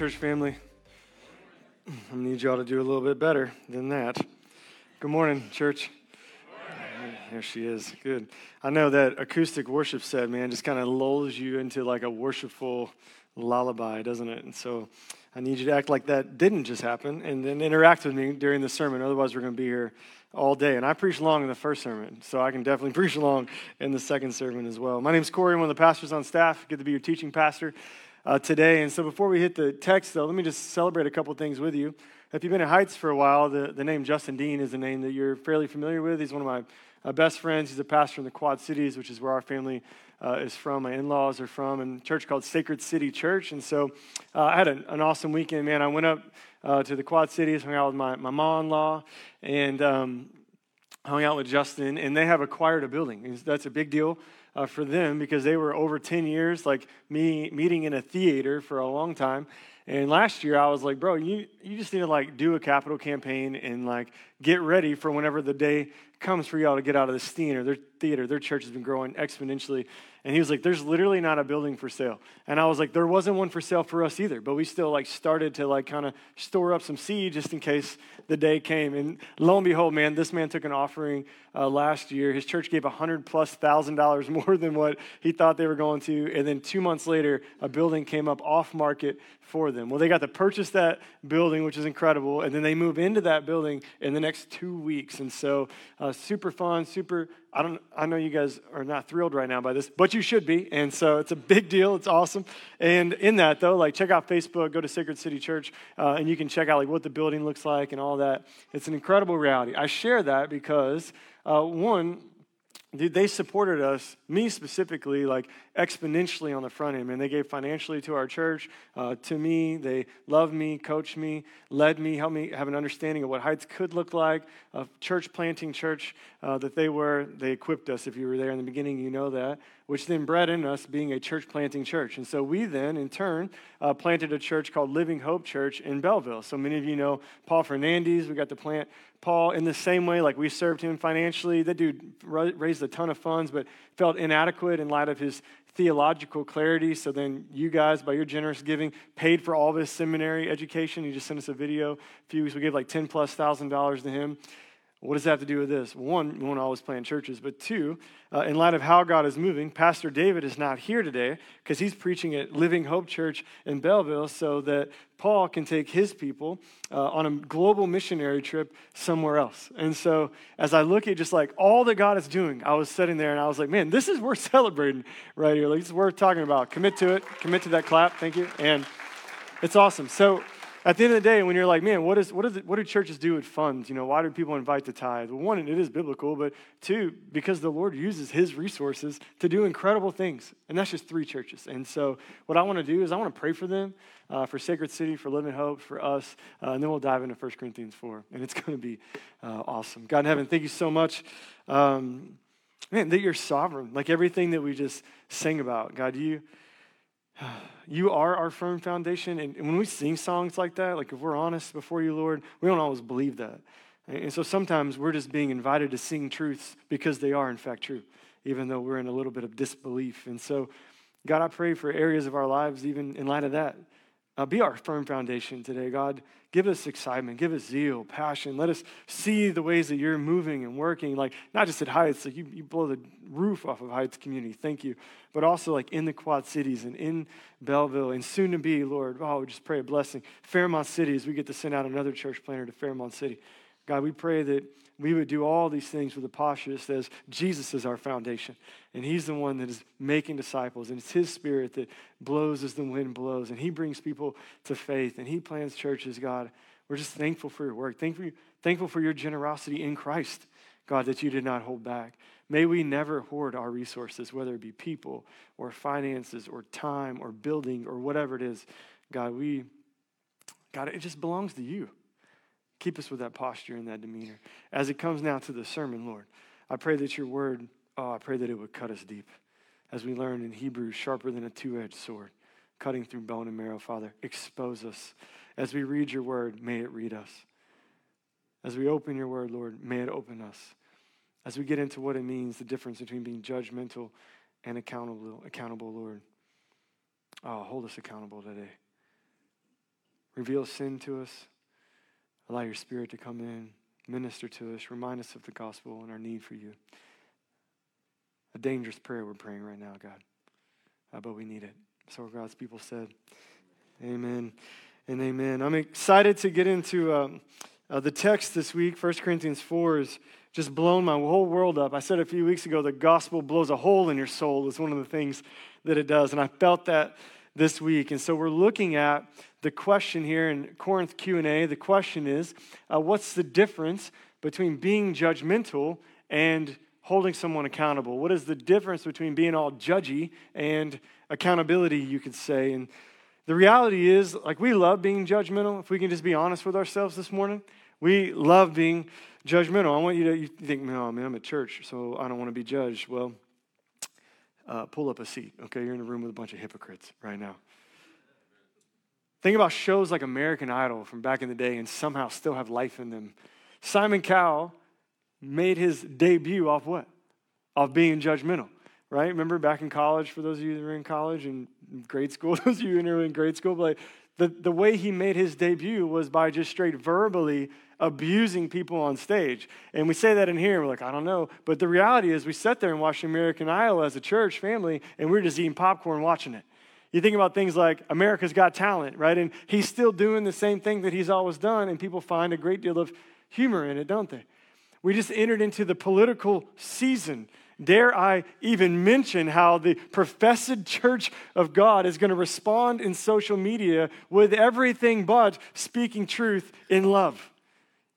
Church family. I need y'all to do a little bit better than that. Good morning, church. There she is. Good. I know that acoustic worship set, man, just kind of lulls you into like a worshipful lullaby, doesn't it? And so I need you to act like that didn't just happen and then interact with me during the sermon. Otherwise, we're going to be here all day. And I preached long in the first sermon, so I can definitely preach long in the second sermon as well. My name is Corey, I'm one of the pastors on staff. Good to be your teaching pastor uh, today. And so before we hit the text, though, let me just celebrate a couple things with you. If you've been at Heights for a while, the, the name Justin Dean is a name that you're fairly familiar with. He's one of my uh, best friends. He's a pastor in the Quad Cities, which is where our family uh, is from. My in laws are from, and church called Sacred City Church. And so uh, I had an, an, awesome weekend, man. I went up uh, to the Quad Cities, hung out with my, my mom in law, and um, hung out with Justin, and they have acquired a building. That's a big deal. Uh, for them because they were over 10 years like me meeting in a theater for a long time and last year I was like, bro, you, you just need to like do a capital campaign and like get ready for whenever the day comes for y'all to get out of the theater. Their theater, their church has been growing exponentially. And he was like, there's literally not a building for sale. And I was like, there wasn't one for sale for us either. But we still like started to like kind of store up some seed just in case the day came. And lo and behold, man, this man took an offering uh, last year. His church gave a hundred plus thousand dollars more than what he thought they were going to. And then two months later, a building came up off market for them. Well, they got to purchase that building, which is incredible. And then they move into that building in the next two weeks. And so, uh, super fun, super I don't I know you guys are not thrilled right now by this, but you should be. And so it's a big deal. It's awesome. And in that though, like check out Facebook, go to Sacred City Church, uh, and you can check out like what the building looks like and all that. It's an incredible reality. I share that because uh, one, dude, they supported us, me specifically, like exponentially on the front end. And they gave financially to our church, uh, to me. They loved me, coached me, led me, helped me have an understanding of what Heights could look like, a church planting church uh, that they were. They equipped us. If you were there in the beginning, you know that, which then bred in us being a church planting church. And so we then, in turn, uh, planted a church called Living Hope Church in Belleville. So many of you know Paul Fernandez. We got to plant Paul in the same way, like we served him financially. That dude raised a ton of funds, but felt inadequate in light of his theological clarity. So then you guys, by your generous giving, paid for all of his seminary education. He just sent us a video a few weeks. We gave like 10 plus thousand dollars to him. What does that have to do with this? One, we won't always plan churches, but two, uh, in light of how God is moving, Pastor David is not here today because he's preaching at Living Hope Church in Belleville so that Paul can take his people uh, on a global missionary trip somewhere else. And so as I look at just like all that God is doing, I was sitting there and I was like, man, this is worth celebrating right here. Like, worth talking about. Commit to it. Commit to that clap. Thank you. And it's awesome. So, at the end of the day, when you're like, man, what, is, what, is it, what do churches do with funds? You know, why do people invite the tithe? Well, one, it is biblical, but two, because the Lord uses his resources to do incredible things. And that's just three churches. And so what I want to do is I want to pray for them, uh, for Sacred City, for Living Hope, for us, uh, and then we'll dive into 1 Corinthians 4. And it's going to be uh, awesome. God in heaven, thank you so much. Um, man, that you're sovereign. Like everything that we just sang about. God, you you are our firm foundation. And when we sing songs like that, like if we're honest before you, Lord, we don't always believe that. And so sometimes we're just being invited to sing truths because they are, in fact, true, even though we're in a little bit of disbelief. And so, God, I pray for areas of our lives, even in light of that, uh, be our firm foundation today, God. Give us excitement, give us zeal, passion. Let us see the ways that you're moving and working, like not just at Heights, like you, you blow the roof off of Heights community, thank you, but also like in the Quad Cities and in Belleville and soon to be, Lord, oh, we just pray a blessing. Fairmont City, as we get to send out another church planter to Fairmont City. God, we pray that we would do all these things with a posture that says Jesus is our foundation. And He's the one that is making disciples. And it's His Spirit that blows as the wind blows. And He brings people to faith. And He plants churches, God. We're just thankful for your work. Thankful, thankful for your generosity in Christ. God, that you did not hold back. May we never hoard our resources, whether it be people or finances or time or building or whatever it is. God, we, God, it just belongs to you. Keep us with that posture and that demeanor. As it comes now to the sermon, Lord, I pray that your word, oh, I pray that it would cut us deep. As we learn in Hebrews, sharper than a two edged sword, cutting through bone and marrow, Father. Expose us. As we read your word, may it read us. As we open your word, Lord, may it open us. As we get into what it means, the difference between being judgmental and accountable, accountable, Lord. Oh, hold us accountable today. Reveal sin to us. Allow your spirit to come in, minister to us, remind us of the gospel and our need for you. A dangerous prayer we're praying right now, God. Uh, but we need it. So God's people said, Amen and amen. I'm excited to get into um, uh, the text this week. 1 Corinthians 4 is just blown my whole world up. I said a few weeks ago, the gospel blows a hole in your soul, is one of the things that it does. And I felt that this week. And so we're looking at the question here in Corinth Q&A. The question is, uh, what's the difference between being judgmental and holding someone accountable? What is the difference between being all judgy and accountability, you could say? And the reality is, like, we love being judgmental. If we can just be honest with ourselves this morning, we love being judgmental. I want you to you think, no, man, I'm at church, so I don't want to be judged. Well, uh, pull up a seat, okay? You're in a room with a bunch of hypocrites right now. Think about shows like American Idol from back in the day and somehow still have life in them. Simon Cowell made his debut off what? Off being judgmental, right? Remember back in college, for those of you that were in college and grade school, those of you who were in grade school, like the, the way he made his debut was by just straight verbally abusing people on stage. And we say that in here, and we're like, I don't know. But the reality is, we sat there and watched American Idol as a church family, and we are just eating popcorn watching it. You think about things like America's Got Talent, right? And he's still doing the same thing that he's always done, and people find a great deal of humor in it, don't they? We just entered into the political season. Dare I even mention how the professed church of God is going to respond in social media with everything but speaking truth in love?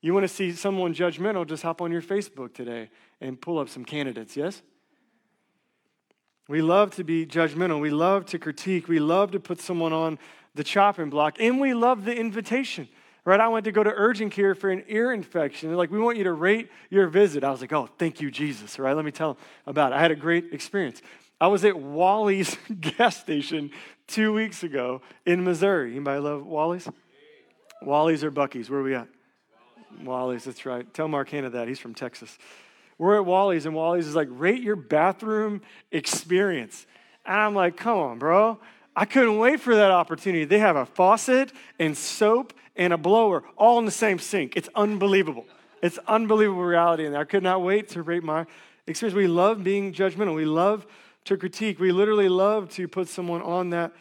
You want to see someone judgmental, just hop on your Facebook today and pull up some candidates, yes? We love to be judgmental. We love to critique. We love to put someone on the chopping block. And we love the invitation, right? I went to go to urgent care for an ear infection. They're like, we want you to rate your visit. I was like, oh, thank you, Jesus, right? Let me tell about it. I had a great experience. I was at Wally's gas station two weeks ago in Missouri. Anybody love Wally's? Wally's or Buc-ee's? Where are we at? Wally's, that's right. Tell Mark Hanna that. He's from Texas. We're at Wally's, and Wally's is like, rate your bathroom experience. And I'm like, come on, bro. I couldn't wait for that opportunity. They have a faucet and soap and a blower all in the same sink. It's unbelievable. It's unbelievable reality in there. I could not wait to rate my experience. We love being judgmental. We love to critique. We literally love to put someone on that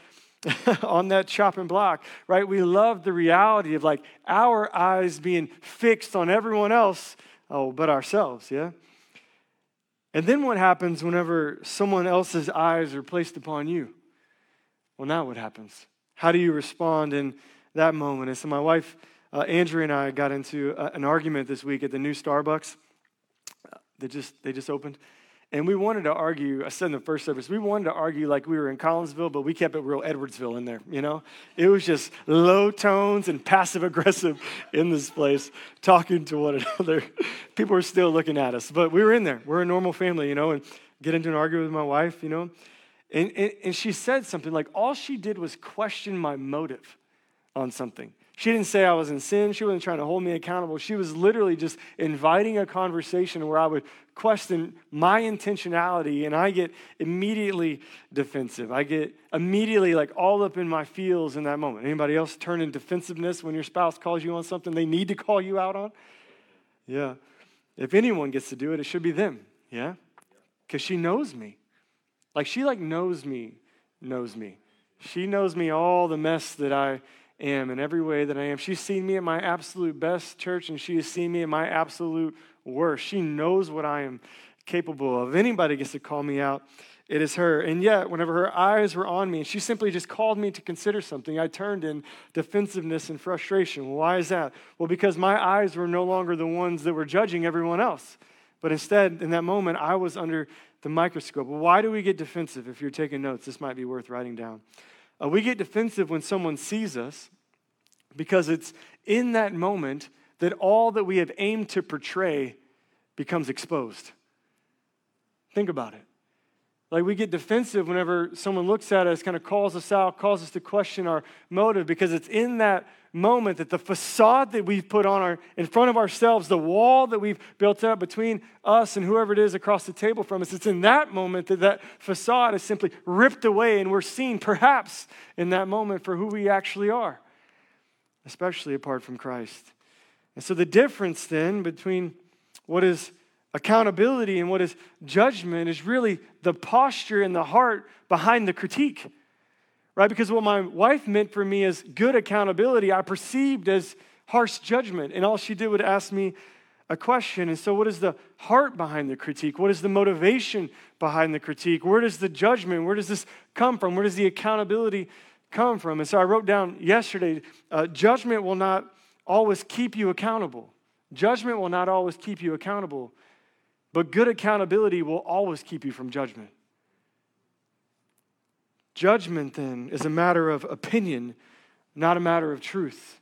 on that chopping block, right? We love the reality of like our eyes being fixed on everyone else, oh, but ourselves, yeah? And then what happens whenever someone else's eyes are placed upon you? Well, now what happens? How do you respond in that moment? And so my wife, uh, Andrea, and I got into uh, an argument this week at the new Starbucks. that just they just opened, and we wanted to argue, I said in the first service, we wanted to argue like we were in Collinsville, but we kept it real Edwardsville in there, you know? It was just low tones and passive aggressive in this place, talking to one another. People were still looking at us, but we were in there. We're a normal family, you know, and get into an argument with my wife, you know? And, and, and she said something like, all she did was question my motive on something. She didn't say I was in sin. She wasn't trying to hold me accountable. She was literally just inviting a conversation where I would question my intentionality and I get immediately defensive. I get immediately like all up in my feels in that moment. Anybody else turn in defensiveness when your spouse calls you on something they need to call you out on? Yeah. If anyone gets to do it, it should be them. Yeah? Because she knows me. Like she like knows me, knows me. She knows me all the mess that I am in every way that I am. She's seen me at my absolute best, church, and she has seen me at my absolute worst. She knows what I am capable of. If anybody gets to call me out, it is her. And yet, whenever her eyes were on me, and she simply just called me to consider something, I turned in defensiveness and frustration. Why is that? Well, because my eyes were no longer the ones that were judging everyone else. But instead, in that moment, I was under the microscope. Why do we get defensive? If you're taking notes, this might be worth writing down. Uh, we get defensive when someone sees us because it's in that moment that all that we have aimed to portray becomes exposed. Think about it. Like we get defensive whenever someone looks at us, kind of calls us out, calls us to question our motive, because it's in that moment that the facade that we've put on our in front of ourselves, the wall that we've built up between us and whoever it is across the table from us, it's in that moment that that facade is simply ripped away, and we're seen, perhaps, in that moment for who we actually are, especially apart from Christ. And so the difference then between what is accountability and what is judgment is really the posture and the heart behind the critique. Right? Because what my wife meant for me as good accountability, I perceived as harsh judgment. And all she did would ask me a question. And so, what is the heart behind the critique? What is the motivation behind the critique? Where does the judgment, where does this come from? Where does the accountability come from? And so, I wrote down yesterday uh, judgment will not always keep you accountable. Judgment will not always keep you accountable. But good accountability will always keep you from judgment. Judgment, then, is a matter of opinion, not a matter of truth.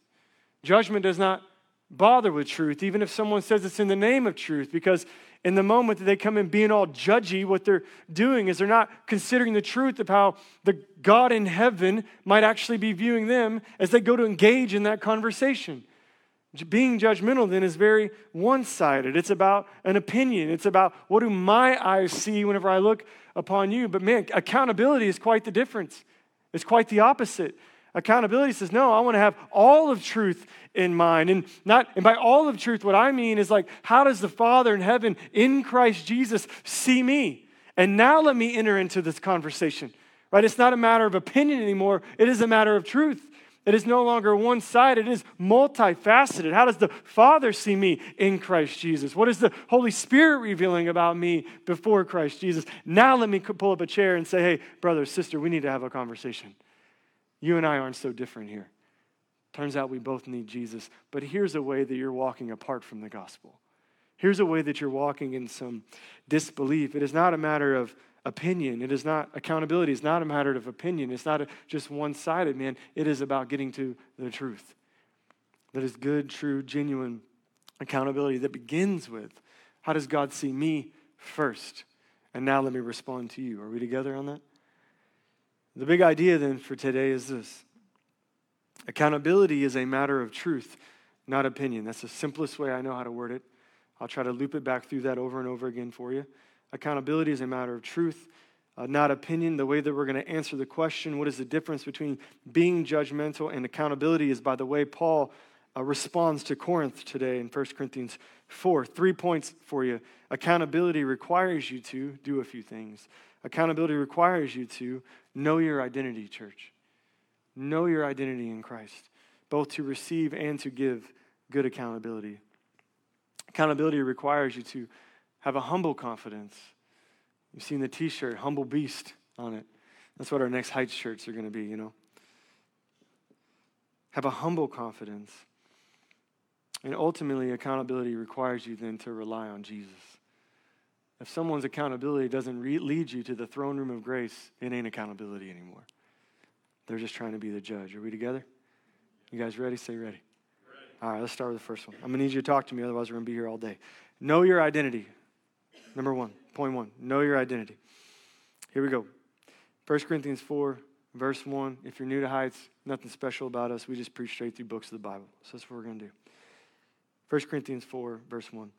Judgment does not bother with truth, even if someone says it's in the name of truth, because in the moment that they come in being all judgy, what they're doing is they're not considering the truth of how the God in heaven might actually be viewing them as they go to engage in that conversation. Being judgmental then is very one sided. It's about an opinion. It's about what do my eyes see whenever I look upon you. But man, accountability is quite the difference. It's quite the opposite. Accountability says, no, I want to have all of truth in mind. And not and by all of truth, what I mean is like, how does the Father in heaven in Christ Jesus see me? And now let me enter into this conversation. Right? It's not a matter of opinion anymore, it is a matter of truth. It is no longer one sided, it is multifaceted. How does the Father see me in Christ Jesus? What is the Holy Spirit revealing about me before Christ Jesus? Now let me pull up a chair and say, hey, brother, sister, we need to have a conversation. You and I aren't so different here. Turns out we both need Jesus, but here's a way that you're walking apart from the gospel. Here's a way that you're walking in some disbelief. It is not a matter of opinion. It is not, accountability is not a matter of opinion. It's not a, just one sided, man. It is about getting to the truth. That is good, true, genuine accountability that begins with how does God see me first? And now let me respond to you. Are we together on that? The big idea then for today is this accountability is a matter of truth, not opinion. That's the simplest way I know how to word it. I'll try to loop it back through that over and over again for you. Accountability is a matter of truth, uh, not opinion. The way that we're going to answer the question, what is the difference between being judgmental and accountability, is by the way Paul uh, responds to Corinth today in 1 Corinthians 4. Three points for you. Accountability requires you to do a few things. Accountability requires you to know your identity, church. Know your identity in Christ, both to receive and to give good accountability. Accountability requires you to have a humble confidence. You've seen the t shirt, Humble Beast, on it. That's what our next Heights shirts are going to be, you know. Have a humble confidence. And ultimately, accountability requires you then to rely on Jesus. If someone's accountability doesn't re- lead you to the throne room of grace, it ain't accountability anymore. They're just trying to be the judge. Are we together? You guys ready? Say ready. ready. All right, let's start with the first one. I'm going to need you to talk to me, otherwise, we're going to be here all day. Know your identity. Number one, point one, know your identity. Here we go. 1 Corinthians 4, verse 1. If you're new to Heights, nothing special about us. We just preach straight through books of the Bible. So that's what we're going to do. 1 Corinthians 4, verse 1.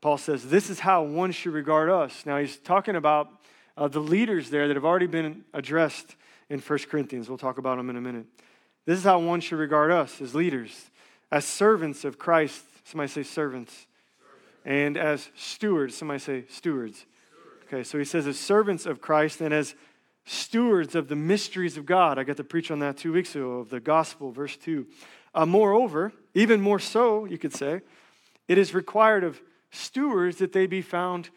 Paul says, This is how one should regard us. Now, he's talking about uh, the leaders there that have already been addressed in 1 Corinthians. We'll talk about them in a minute. This is how one should regard us as leaders, as servants of Christ. Somebody say servants and as stewards. Somebody say stewards. Okay, so he says as servants of Christ and as stewards of the mysteries of God. I got to preach on that two weeks ago of the gospel, verse 2. Uh, moreover, even more so, you could say, it is required of stewards that they be found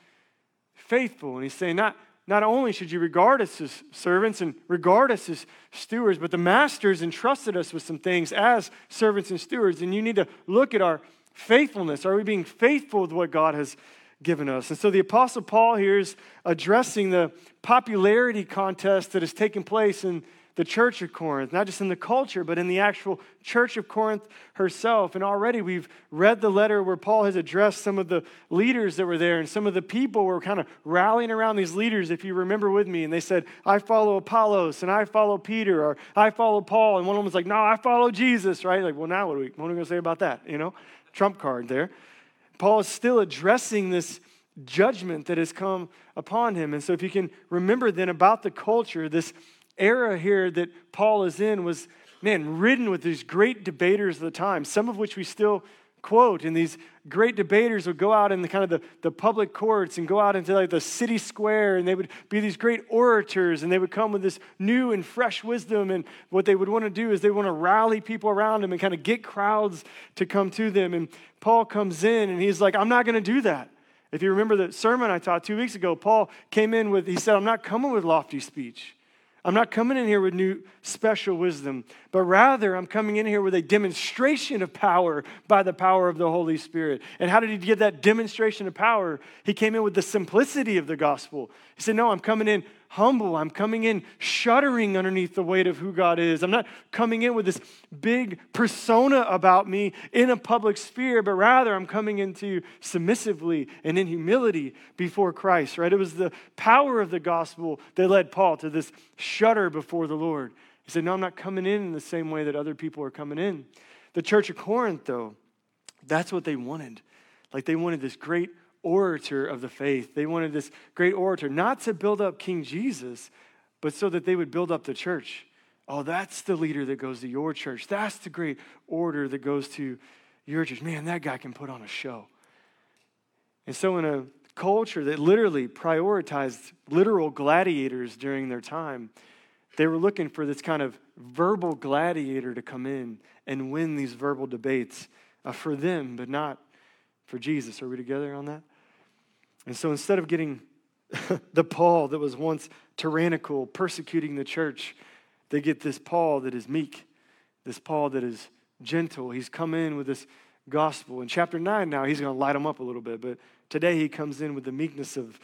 faithful. And he's saying, not, not only should you regard us as servants and regard us as stewards, but the masters entrusted us with some things as servants and stewards. And you need to look at our faithfulness? Are we being faithful with what God has given us. And so the Apostle Paul here is addressing the popularity contest that is taking place in the church of Corinth, not just in the culture, but in the actual church of Corinth herself. And already we've read the letter where Paul has addressed some of the leaders that were there, and some of the people were kind of rallying around these leaders, if you remember with me. And they said, I follow Apollos, and I follow Peter, or I follow Paul. And one of them was like, No, I follow Jesus, right? Like, well, now what are we, what are we going to say about that? You know, trump card there. Paul is still addressing this judgment that has come upon him. And so, if you can remember then about the culture, this era here that Paul is in was, man, ridden with these great debaters of the time, some of which we still quote. And these great debaters would go out in the kind of the, the public courts and go out into like the city square, and they would be these great orators, and they would come with this new and fresh wisdom. And what they would want to do is they want to rally people around them and kind of get crowds to come to them. And Paul comes in and he's like, I'm not going to do that. If you remember the sermon I taught two weeks ago, Paul came in with, he said, I'm not coming with lofty speech. I'm not coming in here with new special wisdom, but rather I'm coming in here with a demonstration of power by the power of the Holy Spirit. And how did he get that demonstration of power? He came in with the simplicity of the gospel. He said, No, I'm coming in humble. I'm coming in shuddering underneath the weight of who God is. I'm not coming in with this big persona about me in a public sphere, but rather I'm coming into submissively and in humility before Christ, right? It was the power of the gospel that led Paul to this shudder before the Lord. He said, No, I'm not coming in in the same way that other people are coming in. The church of Corinth, though, that's what they wanted. Like they wanted this great orator of the faith. They wanted this great orator, not to build up King Jesus, but so that they would build up the church. Oh, that's the leader that goes to your church. That's the great order that goes to your church. Man, that guy can put on a show. And so, in a culture that literally prioritized literal gladiators during their time, they were looking for this kind of verbal gladiator to come in and win these verbal debates uh, for them, but not for Jesus. Are we together on that? And so instead of getting the Paul that was once tyrannical, persecuting the church, they get this Paul that is meek, this Paul that is gentle. He's come in with this gospel. In chapter 9 now, he's going to light them up a little bit, but today he comes in with the meekness of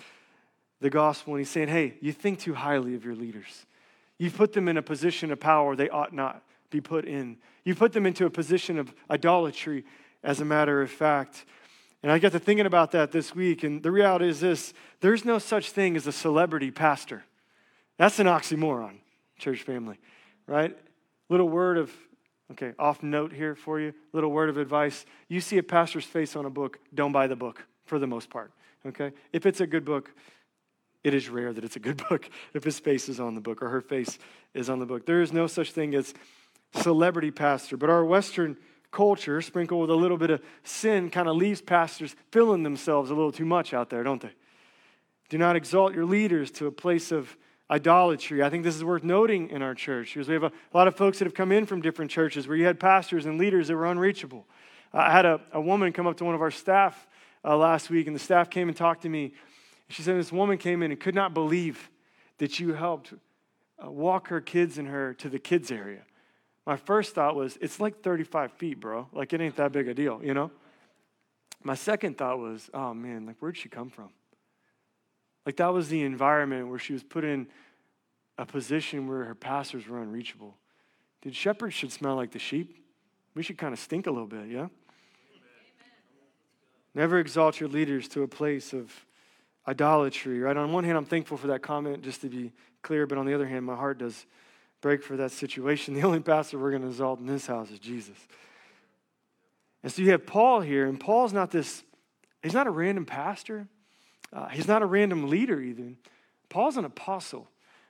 the gospel and he's saying, hey, you think too highly of your leaders. You've put them in a position of power they ought not be put in. You put them into a position of idolatry, as a matter of fact. And I got to thinking about that this week, and the reality is this there's no such thing as a celebrity pastor. That's an oxymoron, church family, right? Little word of, okay, off note here for you, little word of advice. You see a pastor's face on a book, don't buy the book for the most part, okay? If it's a good book, it is rare that it's a good book if his face is on the book or her face is on the book. There is no such thing as celebrity pastor, but our Western culture, sprinkled with a little bit of sin, kind of leaves pastors feeling themselves a little too much out there, don't they? Do not exalt your leaders to a place of idolatry. I think this is worth noting in our church because we have a, a lot of folks that have come in from different churches where you had pastors and leaders that were unreachable. I had a, a woman come up to one of our staff uh, last week, and the staff came and talked to me. She said this woman came in and could not believe that you helped uh, walk her kids and her to the kids area my first thought was, it's like 35 feet, bro. Like, it ain't that big a deal, you know? My second thought was, oh man, like, where'd she come from? Like, that was the environment where she was put in a position where her pastors were unreachable. Dude, shepherds should smell like the sheep. We should kind of stink a little bit, yeah? Amen. Never exalt your leaders to a place of idolatry, right? On one hand, I'm thankful for that comment, just to be clear, but on the other hand, my heart does break for that situation. The only pastor we're going to exalt in this house is Jesus. And so you have Paul here, and Paul's not this, he's not a random pastor. Uh, he's not a random leader, either. Paul's an apostle.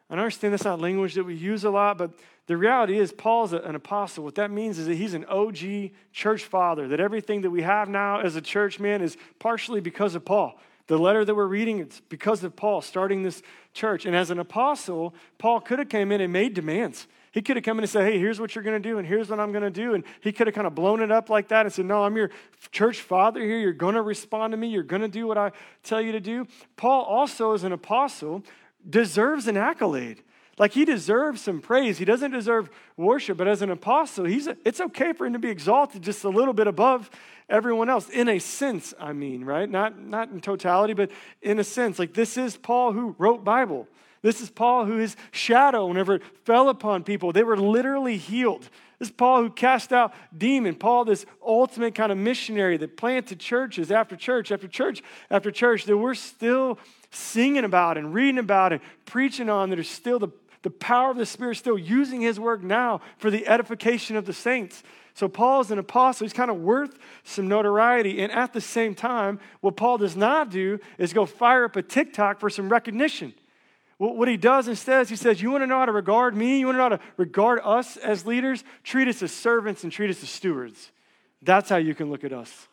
I understand that's not language that we use a lot, but the reality is, Paul's a, an apostle. What that means is that he's an OG church father, that everything that we have now as a church man is partially because of Paul. The letter that we're reading, it's because of Paul starting this church. And as an apostle, Paul could have came in and made demands. He could have come in and said, hey, here's what you're going to do, and here's what I'm going to do. And he could have kind of blown it up like that and said, no, I'm your church father here. You're going to respond to me. You're going to do what I tell you to do. Paul also, as an apostle, deserves an accolade. Like he deserves some praise. He doesn't deserve worship, but as an apostle, he's a, it's okay for him to be exalted just a little bit above everyone else. In a sense, I mean, right? Not, not in totality, but in a sense. Like this is Paul who wrote Bible. This is Paul who his shadow, whenever it fell upon people, they were literally healed. This is Paul who cast out demon. Paul, this ultimate kind of missionary that planted churches after church after church after church that we're still singing about and reading about and preaching on that are still the the power of the Spirit still using his work now for the edification of the saints. So Paul's an apostle. He's kind of worth some notoriety. And at the same time, what Paul does not do is go fire up a TikTok for some recognition. What he does instead is he says, You want to know how to regard me? You want to know how to regard us as leaders? Treat us as servants and treat us as stewards. That's how you can look at us.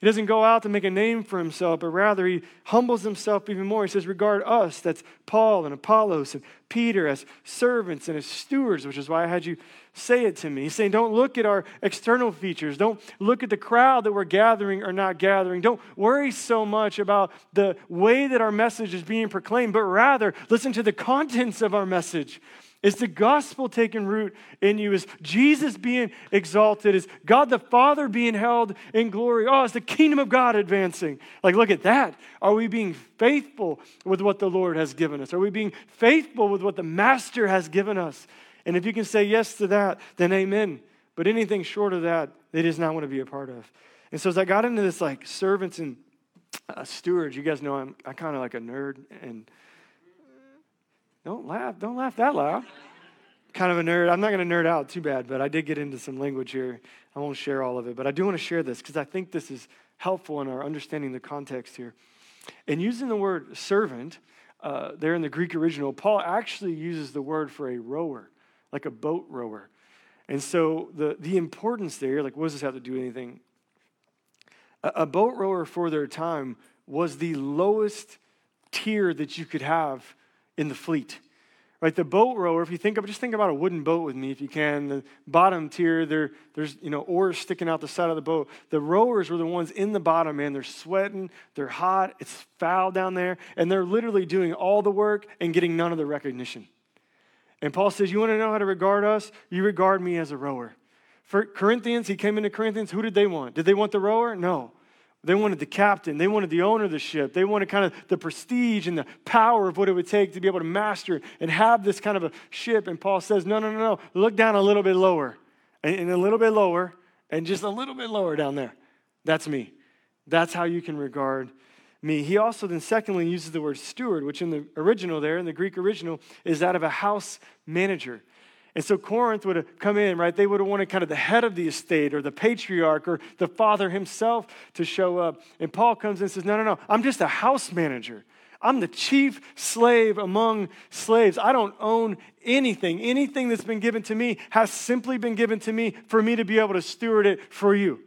He doesn't go out to make a name for himself, but rather he humbles himself even more. He says, Regard us, that's Paul and Apollos and Peter, as servants and as stewards, which is why I had you say it to me. He's saying, Don't look at our external features. Don't look at the crowd that we're gathering or not gathering. Don't worry so much about the way that our message is being proclaimed, but rather listen to the contents of our message. Is the gospel taking root in you? Is Jesus being exalted? Is God the Father being held in glory? Oh, is the kingdom of God advancing? Like, look at that. Are we being faithful with what the Lord has given us? Are we being faithful with what the Master has given us? And if you can say yes to that, then amen. But anything short of that, they does not want to be a part of. And so as I got into this, like servants and uh, stewards, you guys know I'm, I'm kind of like a nerd and don't laugh. Don't laugh that loud. kind of a nerd. I'm not going to nerd out too bad, but I did get into some language here. I won't share all of it, but I do want to share this because I think this is helpful in our understanding the context here. And using the word servant uh, there in the Greek original, Paul actually uses the word for a rower, like a boat rower. And so the, the importance there, like, what does this have to do with anything? A, a boat rower for their time was the lowest tier that you could have in the fleet. Right, the boat rower, if you think of just think about a wooden boat with me if you can. The bottom tier, there, there's you know oars sticking out the side of the boat. The rowers were the ones in the bottom, man. They're sweating, they're hot, it's foul down there, and they're literally doing all the work and getting none of the recognition. And Paul says, You want to know how to regard us? You regard me as a rower. For Corinthians, he came into Corinthians, who did they want? Did they want the rower? No. They wanted the captain. They wanted the owner of the ship. They wanted kind of the prestige and the power of what it would take to be able to master and have this kind of a ship. And Paul says, no, no, no, no. Look down a little bit lower and, a little bit lower and just a little bit lower down there. That's me. That's how you can regard me. He also then, secondly, uses the word steward, which in the original there, in the Greek original, is that of a house manager. And so Corinth would have come in, right? They would have wanted kind of the head of the estate or the patriarch or the father himself to show up. And Paul comes in and says, No, no, no, I'm just a house manager. I'm the chief slave among slaves. I don't own anything. Anything that's been given to me has simply been given to me for me to be able to steward it for you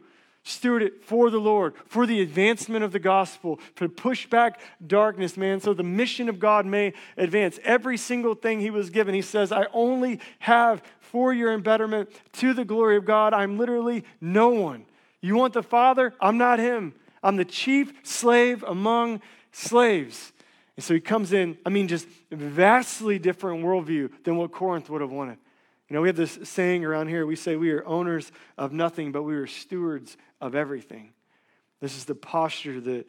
steward it for the Lord, for the advancement of the gospel, to push back darkness, man, so the mission of God may advance. Every single thing he was given, he says, I only have for your embetterment to the glory of God. I'm literally no one. You want the Father? I'm not him. I'm the chief slave among slaves. And so he comes in, I mean, just vastly different worldview than what Corinth would have wanted. You know, we have this saying around here we say we are owners of nothing, but we are stewards of everything. This is the posture that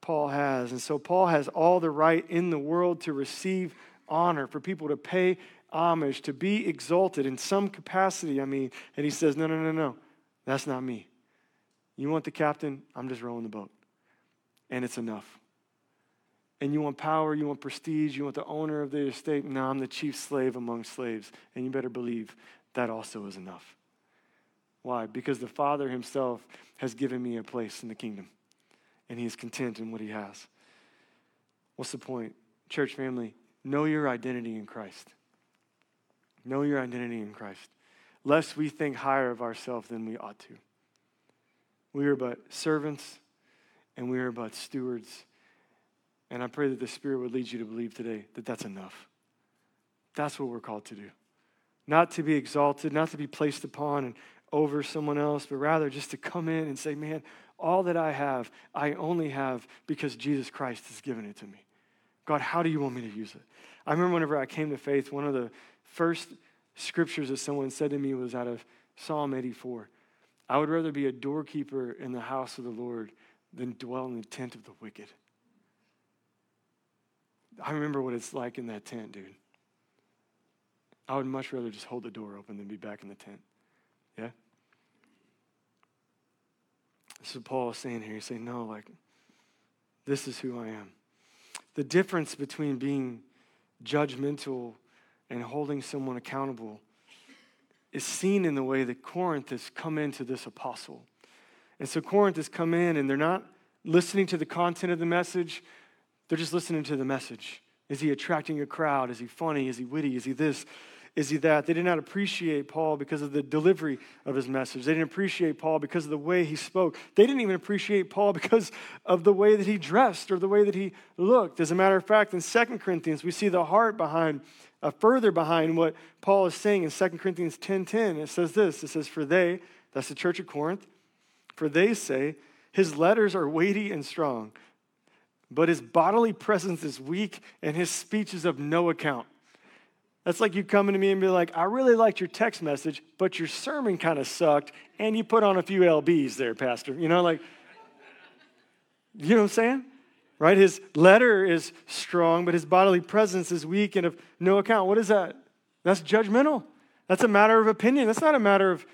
Paul has. And so Paul has all the right in the world to receive honor, for people to pay homage, to be exalted in some capacity. I mean, and he says, No, no, no, no, that's not me. You want the captain? I'm just rowing the boat. And it's enough. And you want power, you want prestige, you want the owner of the estate? No, I'm the chief slave among slaves. And you better believe that also is enough. Why? Because the Father Himself has given me a place in the kingdom, and He is content in what He has. What's the point? Church family, know your identity in Christ. Know your identity in Christ, lest we think higher of ourselves than we ought to. We are but servants, and we are but stewards. And I pray that the Spirit would lead you to believe today that that's enough. That's what we're called to do. Not to be exalted, not to be placed upon and over someone else, but rather just to come in and say, man, all that I have, I only have because Jesus Christ has given it to me. God, how do you want me to use it? I remember whenever I came to faith, one of the first scriptures that someone said to me was out of Psalm 84. I would rather be a doorkeeper in the house of the Lord than dwell in the tent of the wicked. I remember what it's like in that tent, dude. I would much rather just hold the door open than be back in the tent. Yeah? This is Paul is saying here. He's saying, no, like, this is who I am. The difference between being judgmental and holding someone accountable is seen in the way that Corinth has come into this apostle. And so Corinth has come in and they're not listening to the content of the message, they're just listening to the message. Is he attracting a crowd? Is he funny? Is he witty? Is he this? Is he that? They did not appreciate Paul because of the delivery of his message. They didn't appreciate Paul because of the way he spoke. They didn't even appreciate Paul because of the way that he dressed or the way that he looked. As a matter of fact, in 2 Corinthians, we see the heart behind, uh, further behind what Paul is saying in 2 Corinthians 10.10. 10, it says this, it says, for they, that's the church of Corinth, for they say, his letters are weighty and strong, but his bodily presence is weak and his speech is of no account. That's like you coming to me and be like, I really liked your text message, but your sermon kind of sucked, and you put on a few LBs there, Pastor. You know, like, you know what I'm saying? Right? His letter is strong, but his bodily presence is weak and of no account. What is that? That's judgmental. That's a matter of opinion. That's not a matter of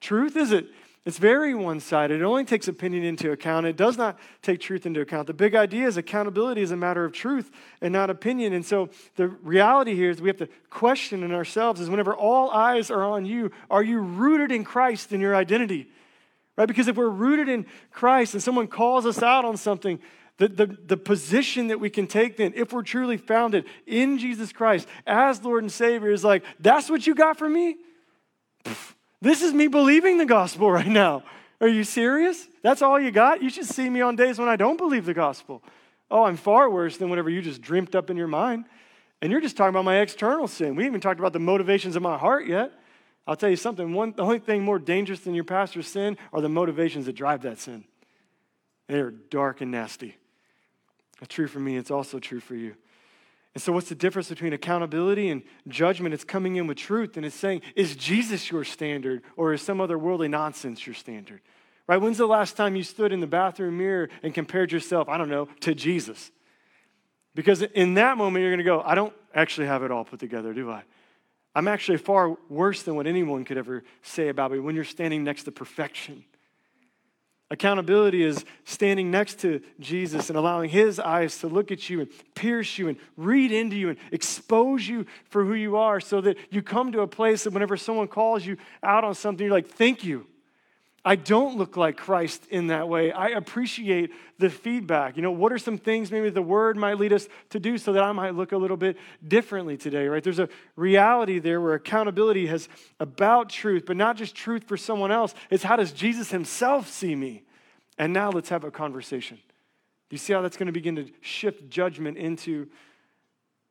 truth, is it? It's very one sided. It only takes opinion into account. It does not take truth into account. The big idea is accountability is a matter of truth and not opinion. And so the reality here is we have to question in ourselves is whenever all eyes are on you, are you rooted in Christ in your identity? Right? Because if we're rooted in Christ and someone calls us out on something, the, the, the position that we can take then, if we're truly founded in Jesus Christ as Lord and Savior, is like, that's what you got from me? Pfft this is me believing the gospel right now. Are you serious? That's all you got? You should see me on days when I don't believe the gospel. Oh, I'm far worse than whatever you just dreamt up in your mind. And you're just talking about my external sin. We haven't even talked about the motivations of my heart yet. I'll tell you something. One, the only thing more dangerous than your pastor's sin are the motivations that drive that sin. They're dark and nasty. It's true for me, it's also true for you. And so, what's the difference between accountability and judgment? It's coming in with truth and it's saying, is Jesus your standard or is some other worldly nonsense your standard? Right? When's the last time you stood in the bathroom mirror and compared yourself, I don't know, to Jesus? Because in that moment, you're going to go, I don't actually have it all put together, do I? I'm actually far worse than what anyone could ever say about me when you're standing next to perfection. Accountability is standing next to Jesus and allowing his eyes to look at you and pierce you and read into you and expose you for who you are so that you come to a place that whenever someone calls you out on something, you're like, thank you. I don't look like Christ in that way. I appreciate the feedback. You know, what are some things maybe the word might lead us to do so that I might look a little bit differently today, right? There's a reality there where accountability has about truth, but not just truth for someone else. It's how does Jesus himself see me? And now let's have a conversation. You see how that's going to begin to shift judgment into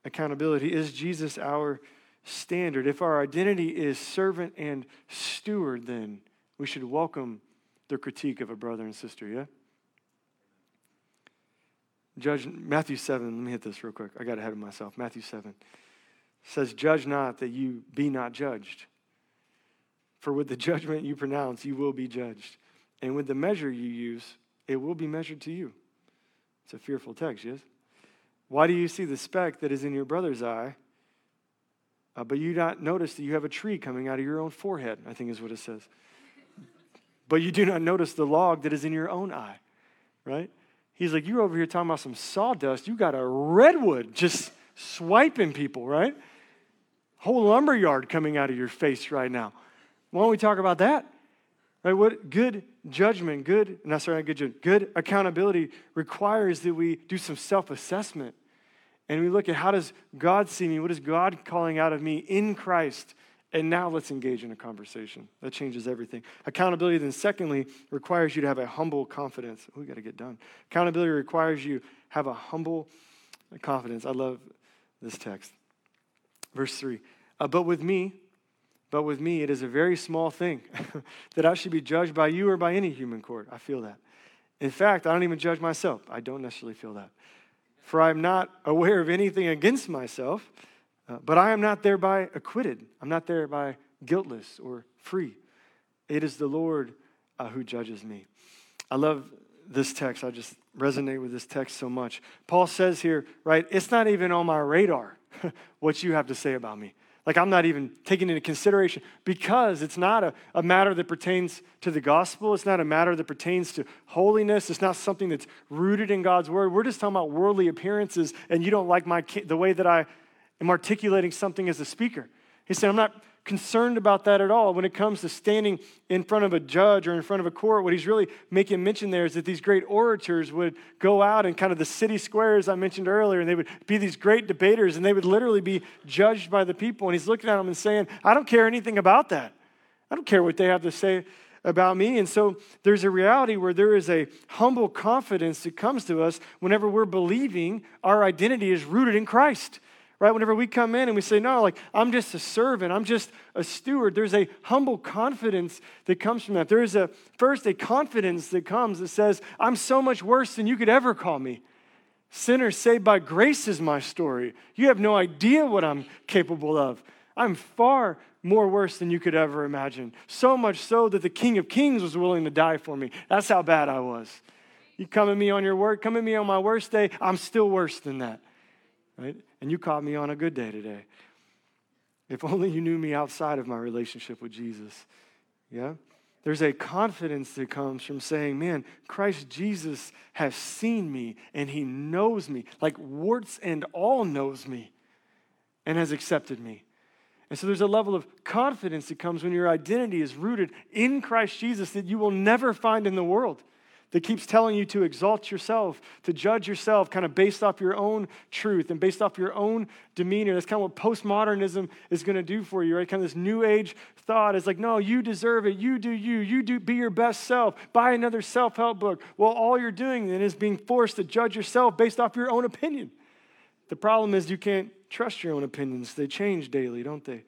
accountability? Is Jesus our standard? If our identity is servant and steward, then we should welcome the critique of a brother and sister, yeah? Judge Matthew 7, let me hit this real quick. I got ahead of myself. Matthew 7 says, Judge not that you be not judged. For with the judgment you pronounce, you will be judged. And with the measure you use, it will be measured to you. It's a fearful text, yes? Why do you see the speck that is in your brother's eye, uh, but you not notice that you have a tree coming out of your own forehead? I think is what it says but you do not notice the log that is in your own eye, right? He's like, You're over here talking about some sawdust. You got a redwood just swiping people, right? Whole lumber yard coming out of your face right now. Why don't we talk about that? Right? What good judgment, good, not sorry, not good judgment, good accountability requires that we do some self-assessment. And we look at how does God see me? What is God calling out of me in Christ? And now let's engage in a conversation. That changes everything. Accountability, then, secondly, requires you to have a humble confidence. we got to get done. Accountability requires you have a humble confidence. I love this text. Verse 3 uh, But with me, but with me, it is a very small thing that I should be judged by you or by any human court. I feel that. In fact, I don't even judge myself. I don't necessarily feel that. For I am not aware of anything against myself, uh, but I am not thereby acquitted. I'm not thereby guiltless or free. It is the Lord uh, who judges me. I love this text. I just resonate with this text so much. Paul says here, right, it's not even on my radar what you have to say about me. Like, I'm not even taking into consideration because it's not a, a matter that pertains to the gospel. It's not a matter that pertains to holiness. It's not something that's rooted in God's word. We're just talking about worldly appearances, and you don't like my, the way that I am articulating something as a speaker. He said, I'm not concerned about that at all. When it comes to standing in front of a judge or in front of a court, what he's really making mention there is that these great orators would go out in kind of the city squares I mentioned earlier, and they would be these great debaters, and they would literally be judged by the people. And he's looking at them and saying, I don't care anything about that. I don't care what they have to say about me. And so there's a reality where there is a humble confidence that comes to us whenever we're believing our identity is rooted in Christ right? Whenever we come in and we say, no, like, I'm just a servant, I'm just a steward, there's a humble confidence that comes from that. There is a, first, a confidence that comes that says, I'm so much worse than you could ever call me. Sinner saved by grace is my story. You have no idea what I'm capable of. I'm far more worse than you could ever imagine. So much so that the King of Kings was willing to die for me. That's how bad I was. You come at me on your work, come at me on my worst day, I'm still worse than that. Right? And you caught me on a good day today. If only you knew me outside of my relationship with Jesus. Yeah? There's a confidence that comes from saying, man, Christ Jesus has seen me and he knows me, like warts and all knows me and has accepted me. And so there's a level of confidence that comes when your identity is rooted in Christ Jesus that you will never find in the world that keeps telling you to exalt yourself, to judge yourself, kind of based off your own truth and based off your own demeanor. That's kind of what postmodernism is going to do for you, right? Kind of this new age thought is like, no, you deserve it. You do you. You do be your best self. Buy another self help book. Well, all you're doing then is being forced to judge yourself based off your own opinion. The problem is you can't trust your own opinions. They change daily, don't they?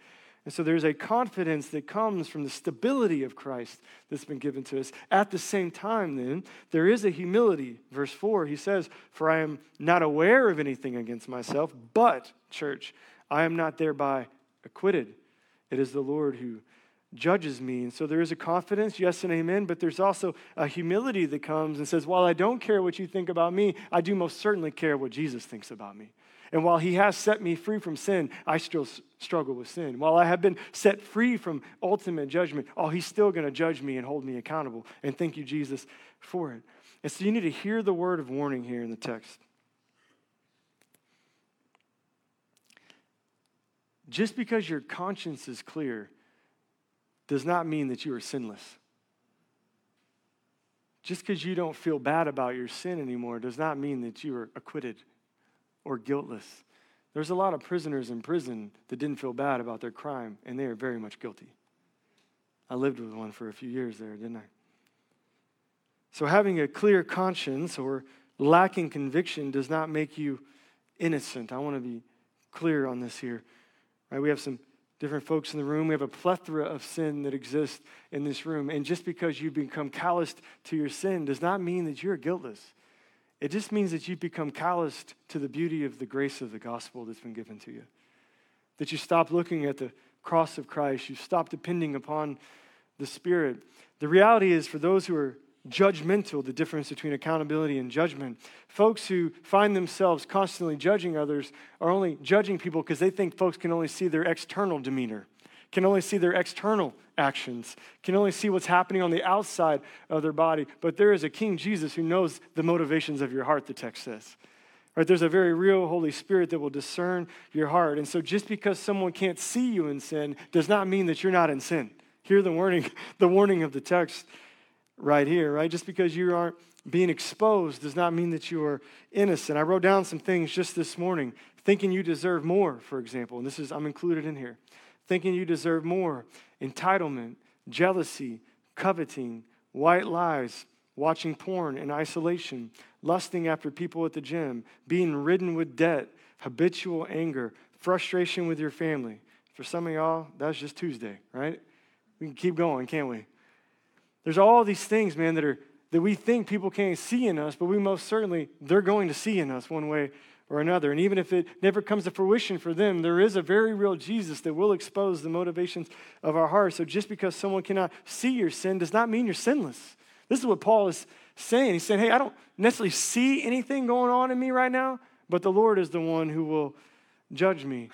And so there's a confidence that comes from the stability of Christ that's been given to us. At the same time, then, there is a humility. Verse 4, he says, For I am not aware of anything against myself, but, church, I am not thereby acquitted. It is the Lord who judges me. And so there is a confidence, yes and amen, but there's also a humility that comes and says, While I don't care what you think about me, I do most certainly care what Jesus thinks about me. And while he has set me free from sin, I still struggle with sin. While I have been set free from ultimate judgment, oh, he's still going to judge me and hold me accountable. And thank you, Jesus, for it. And so you need to hear the word of warning here in the text. Just because your conscience is clear does not mean that you are sinless. Just because you don't feel bad about your sin anymore does not mean that you are acquitted or guiltless. There's a lot of prisoners in prison that didn't feel bad about their crime, and they are very much guilty. I lived with one for a few years there, didn't I? So, having a clear conscience or lacking conviction does not make you innocent. I want to be clear on this here. Right? We have some different folks in the room. We have a plethora of sin that exists in this room. And just because you've become calloused to your sin does not mean that you're guiltless. It just means that you've become calloused to the beauty of the grace of the gospel that's been given to you. That you stop looking at the cross of Christ, you stop depending upon the Spirit. The reality is, for those who are judgmental, the difference between accountability and judgment, folks who find themselves constantly judging others are only judging people because they think folks can only see their external demeanor can only see their external actions, can only see what's happening on the outside of their body. But there is a King Jesus who knows the motivations of your heart, the text says. Right? There's a very real Holy Spirit that will discern your heart. And so just because someone can't see you in sin does not mean that you're not in sin. Hear the warning, the warning of the text right here, right? Just because you aren't being exposed does not mean that you are innocent. I wrote down some things just this morning, thinking you deserve more, for example, and this is I'm included in here thinking you deserve more, entitlement, jealousy, coveting, white lies, watching porn in isolation, lusting after people at the gym, being ridden with debt, habitual anger, frustration with your family. For some of y'all, that's just Tuesday, right? We can keep going, can't we? There's all these things, man, that are that we think people can't see in us, but we most certainly, they're going to see in us one way or another. And even if it never comes to fruition for them, there is a very real Jesus that will expose the motivations of our hearts. So just because someone cannot see your sin does not mean you're sinless. This is what Paul is saying. He's saying, hey, I don't necessarily see anything going on in me right now, but the Lord is the one who will judge me.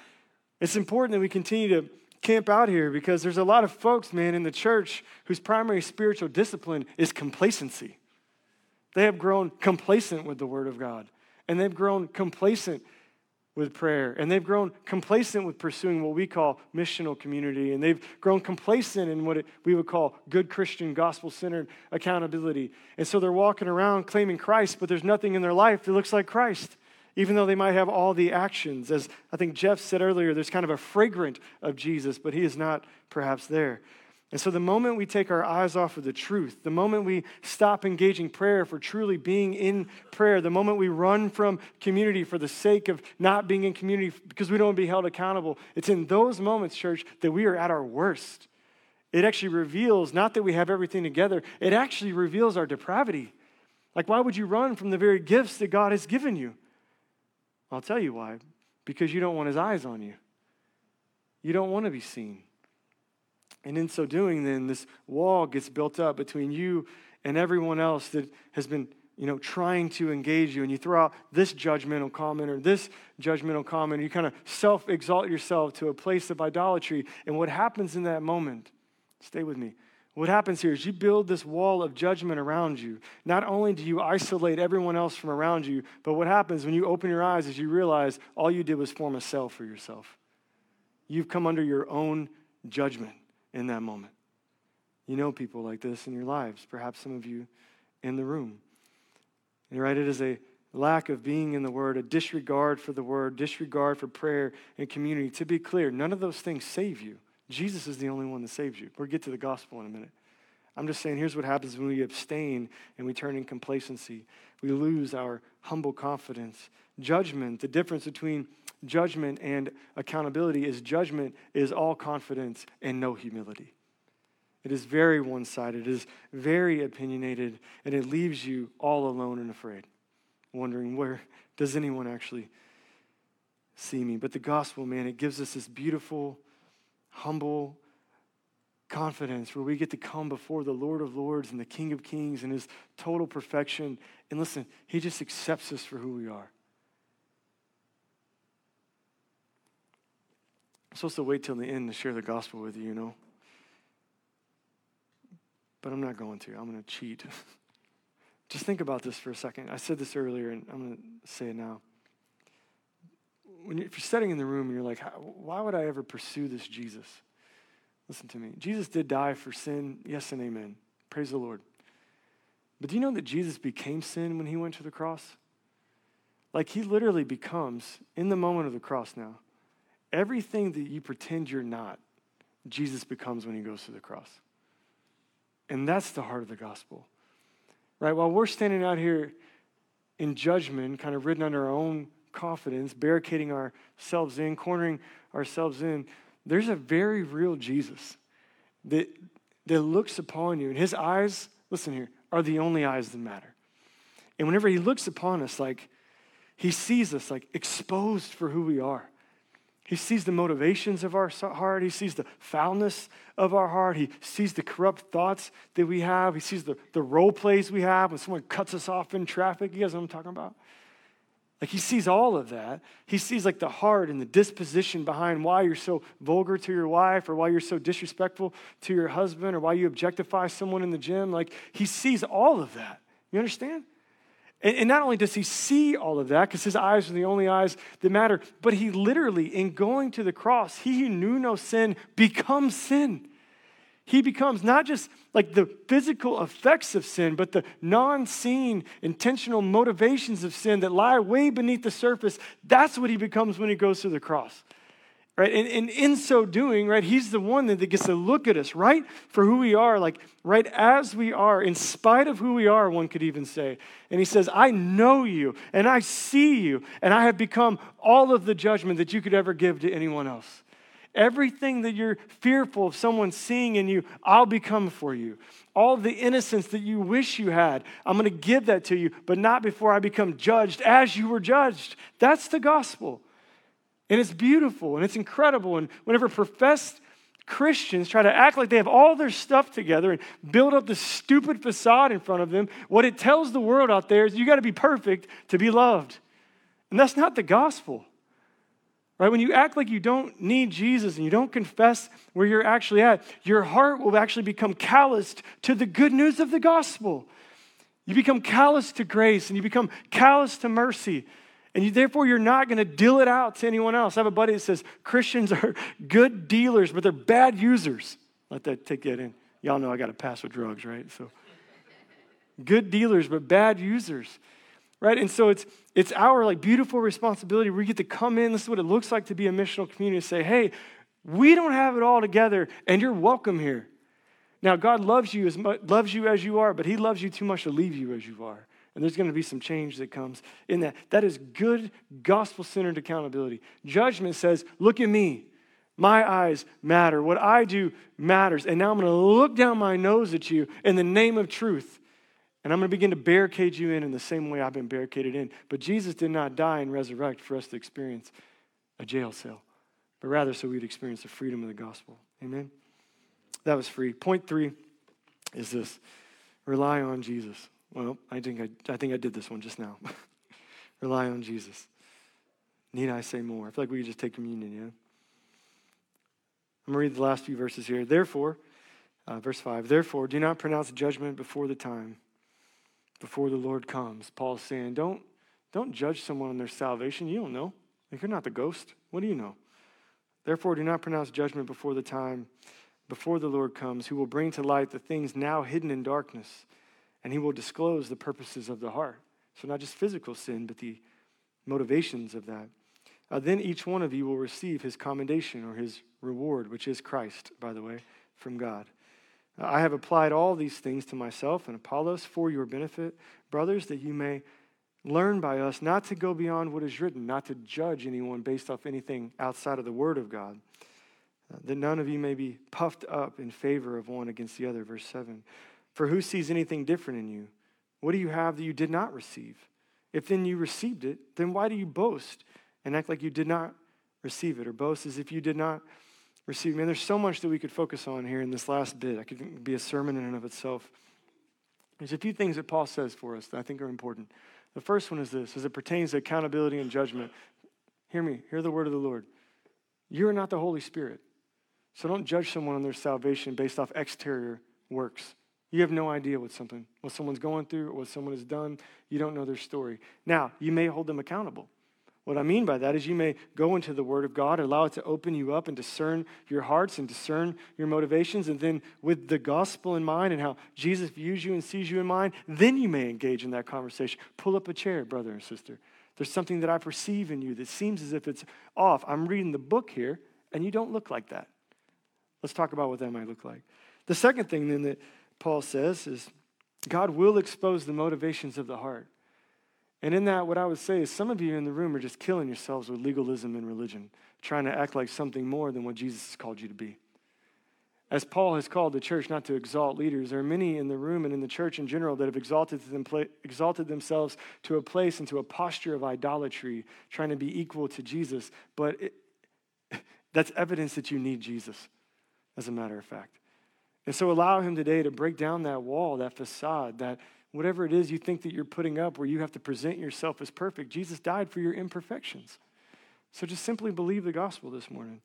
It's important that we continue to camp out here because there's a lot of folks, man, in the church whose primary spiritual discipline is complacency. They have grown complacent with the Word of God, and they've grown complacent with prayer, and they've grown complacent with pursuing what we call missional community, and they've grown complacent in what it, we would call good Christian, gospel centered accountability. And so they're walking around claiming Christ, but there's nothing in their life that looks like Christ even though they might have all the actions. As I think Jeff said earlier, there's kind of a fragrant of Jesus, but he is not perhaps there. And so, the moment we take our eyes off of the truth, the moment we stop engaging prayer for truly being in prayer, the moment we run from community for the sake of not being in community because we don't want to be held accountable, it's in those moments, church, that we are at our worst. It actually reveals not that we have everything together, it actually reveals our depravity. Like, why would you run from the very gifts that God has given you? I'll tell you why. Because you don't want his eyes on you. You don't want to be seen. And in so doing, then, this wall gets built up between you and everyone else that has been, you know, trying to engage you. And you throw out this judgmental comment or this judgmental comment. You kind of self exalt yourself to a place of idolatry. And what happens in that moment, stay with me, what happens here is you build this wall of judgment around you. Not only do you isolate everyone else from around you, but what happens when you open your eyes is you realize all you did was form a cell for yourself. You've come under your own judgment in that moment. You know people like this in your lives, perhaps some of you in the room. And right, it is a lack of being in the Word, a disregard for the Word, disregard for prayer and community. To be clear, none of those things save you. Jesus is the only one that saves you. We'll get to the gospel in a minute. I'm just saying, here's what happens when we abstain and we turn in complacency. We lose our humble confidence. Judgment, the difference between judgment and accountability is judgment is all confidence and no humility. It is very one sided, it is very opinionated, and it leaves you all alone and afraid, wondering where does anyone actually see me? But the gospel, man, it gives us this beautiful humble confidence where we get to come before the Lord of Lords and the King of Kings and his total perfection. And listen, he just accepts us for who we are. Supposed to wait till the end to share the gospel with you, you know. But I'm not going to. I'm going to cheat. Just think about this for a second. I said this earlier, and I'm going to say it now when you, if you're sitting in the room and you're like, why would I ever pursue this Jesus? Listen to me. Jesus did die for sin. Yes and amen. Praise the Lord. But do you know that Jesus became sin when he went to the cross? Like he literally becomes, in the moment of the cross now, everything that you pretend you're not, Jesus becomes when he goes to the cross. And that's the heart of the gospel. Right? While we're standing out here in judgment, kind of ridden under our own confidence, barricading ourselves in, cornering ourselves in, there's a very real Jesus that, that looks upon you. And his eyes, listen here, are the only eyes that matter. And whenever he looks upon us, like he sees us like exposed for who we are. He sees the motivations of our heart. He sees the foulness of our heart. He sees the corrupt thoughts that we have. He sees the, the role plays we have when someone cuts us off in traffic. You guys know what I'm talking about? Like he sees all of that. He sees like the heart and the disposition behind why you're so vulgar to your wife or why you're so disrespectful to your husband or why you objectify someone in the gym. Like he sees all of that. You understand? And, and not only does he see all of that, because his eyes are the only eyes that matter, but he literally, in going to the cross, he who knew no sin becomes sin he becomes not just like the physical effects of sin, but the non seen intentional motivations of sin that lie way beneath the surface. That's what he becomes when he goes to the cross. Right? And, and in so doing, right, he's the one that gets to look at us, right, for who we are, like right as we are, in spite of who we are, one could even say. And he says, I know you, and I see you, and I have become all of the judgment that you could ever give to anyone else. Everything that you're fearful of someone seeing in you, I'll become for you. All the innocence that you wish you had, I'm going to give that to you, but not before I become judged as you were judged. That's the gospel. And it's beautiful and it's incredible. And whenever professed Christians try to act like they have all their stuff together and build up this stupid facade in front of them, what it tells the world out there is you got to be perfect to be loved. And that's not the gospel. Right? When you act like you don't need Jesus and you don't confess where you're actually at, your heart will actually become calloused to the good news of the gospel. You become callous to grace and you become callous to mercy. And you, therefore, you're not going to deal it out to anyone else. I have a buddy that says Christians are good dealers, but they're bad users. Let that take that in. Y'all know I got to pass with drugs, right? So, good dealers, but bad users right and so it's it's our like beautiful responsibility we get to come in this is what it looks like to be a missional community say hey we don't have it all together and you're welcome here now god loves you as much loves you as you are but he loves you too much to leave you as you are and there's going to be some change that comes in that that is good gospel-centered accountability judgment says look at me my eyes matter what i do matters and now i'm going to look down my nose at you in the name of truth and I'm going to begin to barricade you in in the same way I've been barricaded in. But Jesus did not die and resurrect for us to experience a jail cell, but rather so we'd experience the freedom of the gospel. Amen? That was free. Point three is this rely on Jesus. Well, I think I, I, think I did this one just now. rely on Jesus. Need I say more? I feel like we could just take communion, yeah? I'm going to read the last few verses here. Therefore, uh, verse 5, therefore, do not pronounce judgment before the time before the Lord comes. Paul's saying, don't, don't judge someone on their salvation. You don't know. Like you're not the ghost. What do you know? Therefore, do not pronounce judgment before the time, before the Lord comes, who will bring to light the things now hidden in darkness, and he will disclose the purposes of the heart. So, not just physical sin, but the motivations of that. Uh, then each one of you will receive his commendation or his reward, which is Christ, by the way, from God. I have applied all these things to myself and Apollos for your benefit, brothers, that you may learn by us not to go beyond what is written, not to judge anyone based off anything outside of the Word of God, uh, that none of you may be puffed up in favor of one against the other. Verse 7 For who sees anything different in you? What do you have that you did not receive? If then you received it, then why do you boast and act like you did not receive it, or boast as if you did not? receive. It? Man, there's so much that we could focus on here in this last bit. I could be a sermon in and of itself. There's a few things that Paul says for us that I think are important. The first one is this as it pertains to accountability and judgment. Hear me, hear the word of the Lord. You're not the Holy Spirit. So don't judge someone on their salvation based off exterior works. You have no idea what something, what someone's going through, or what someone has done. You don't know their story. Now, you may hold them accountable. What I mean by that is you may go into the Word of God, allow it to open you up and discern your hearts and discern your motivations. And then, with the gospel in mind and how Jesus views you and sees you in mind, then you may engage in that conversation. Pull up a chair, brother and sister. There's something that I perceive in you that seems as if it's off. I'm reading the book here, and you don't look like that. Let's talk about what that might look like. The second thing, then, that Paul says is God will expose the motivations of the heart. And in that, what I would say is some of you in the room are just killing yourselves with legalism and religion, trying to act like something more than what Jesus has called you to be. As Paul has called the church not to exalt leaders, there are many in the room and in the church in general that have exalted, them, exalted themselves to a place and to a posture of idolatry, trying to be equal to Jesus. But it, that's evidence that you need Jesus, as a matter of fact. And so allow him today to break down that wall, that facade, that whatever it is you think that you're putting up where you have to present yourself as perfect, Jesus died for your imperfections. So just simply believe the gospel this morning.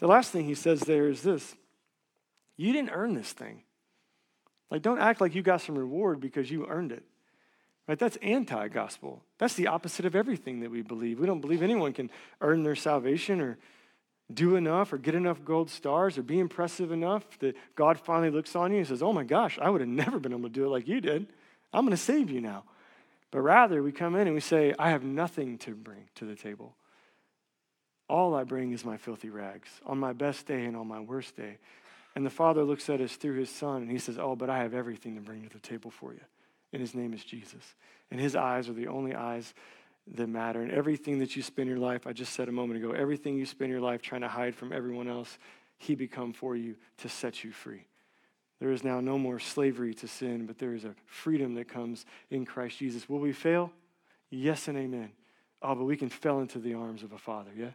The last thing he says there is this you didn't earn this thing. Like, don't act like you got some reward because you earned it. Right? That's anti gospel. That's the opposite of everything that we believe. We don't believe anyone can earn their salvation or do enough or get enough gold stars or be impressive enough that God finally looks on you and says, Oh my gosh, I would have never been able to do it like you did. I'm going to save you now. But rather, we come in and we say, I have nothing to bring to the table. All I bring is my filthy rags on my best day and on my worst day. And the Father looks at us through his Son and he says, Oh, but I have everything to bring to the table for you. And his name is Jesus. And his eyes are the only eyes that matter. And everything that you spend your life, I just said a moment ago, everything you spend your life trying to hide from everyone else, He become for you to set you free. There is now no more slavery to sin, but there is a freedom that comes in Christ Jesus. Will we fail? Yes and amen. Oh, but we can fall into the arms of a Father, yeah?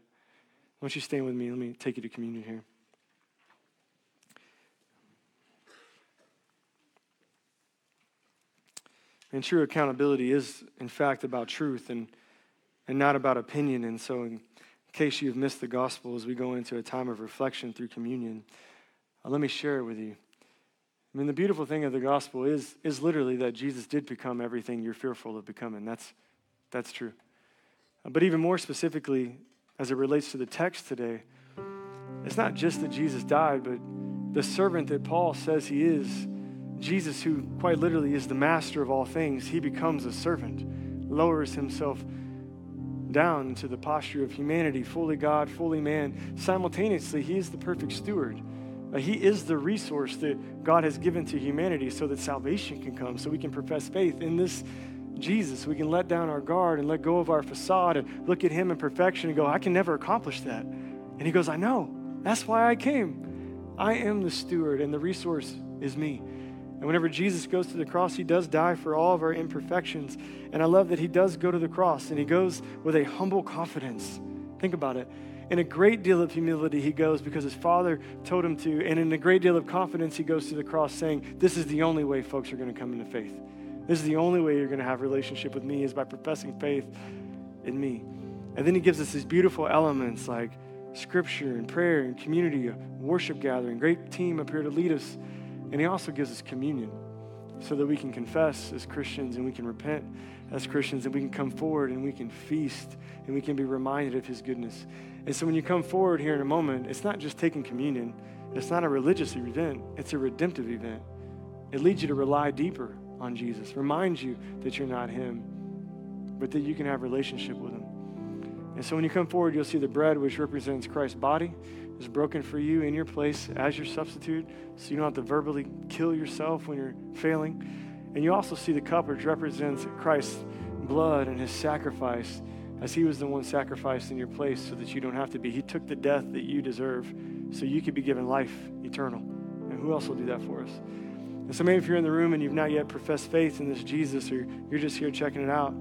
Why don't you stand with me? Let me take you to communion here. And true accountability is, in fact, about truth and, and not about opinion. And so, in case you've missed the gospel as we go into a time of reflection through communion, uh, let me share it with you. I mean, the beautiful thing of the gospel is, is literally that Jesus did become everything you're fearful of becoming. That's, that's true. Uh, but even more specifically, as it relates to the text today, it's not just that Jesus died, but the servant that Paul says he is Jesus, who quite literally is the master of all things, he becomes a servant, lowers himself down into the posture of humanity, fully God, fully man. Simultaneously, he is the perfect steward. Uh, he is the resource that God has given to humanity so that salvation can come, so we can profess faith in this Jesus. We can let down our guard and let go of our facade and look at him in perfection and go, I can never accomplish that. And he goes, I know. That's why I came. I am the steward, and the resource is me. And whenever Jesus goes to the cross, he does die for all of our imperfections. And I love that he does go to the cross and he goes with a humble confidence. Think about it. In a great deal of humility, he goes because his father told him to. And in a great deal of confidence, he goes to the cross saying, This is the only way folks are going to come into faith. This is the only way you're going to have relationship with me is by professing faith in me. And then he gives us these beautiful elements like scripture and prayer and community, a worship gathering, great team up here to lead us. And He also gives us communion so that we can confess as Christians and we can repent as Christians and we can come forward and we can feast and we can be reminded of His goodness. And so when you come forward here in a moment, it's not just taking communion, it's not a religious event, it's a redemptive event. It leads you to rely deeper on Jesus, reminds you that you're not Him, but that you can have relationship with Him. And so when you come forward, you'll see the bread, which represents Christ's body, is broken for you in your place as your substitute, so you don't have to verbally kill yourself when you're failing. And you also see the cup, which represents Christ's blood and his sacrifice, as he was the one sacrificed in your place so that you don't have to be. He took the death that you deserve so you could be given life eternal. And who else will do that for us? And so maybe if you're in the room and you've not yet professed faith in this Jesus or you're just here checking it out,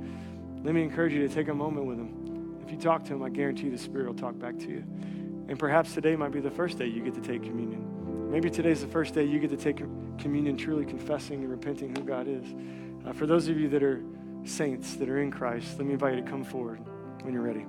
let me encourage you to take a moment with him. If you talk to him, I guarantee the Spirit will talk back to you. And perhaps today might be the first day you get to take communion. Maybe today's the first day you get to take communion truly confessing and repenting who God is. Uh, for those of you that are saints, that are in Christ, let me invite you to come forward when you're ready.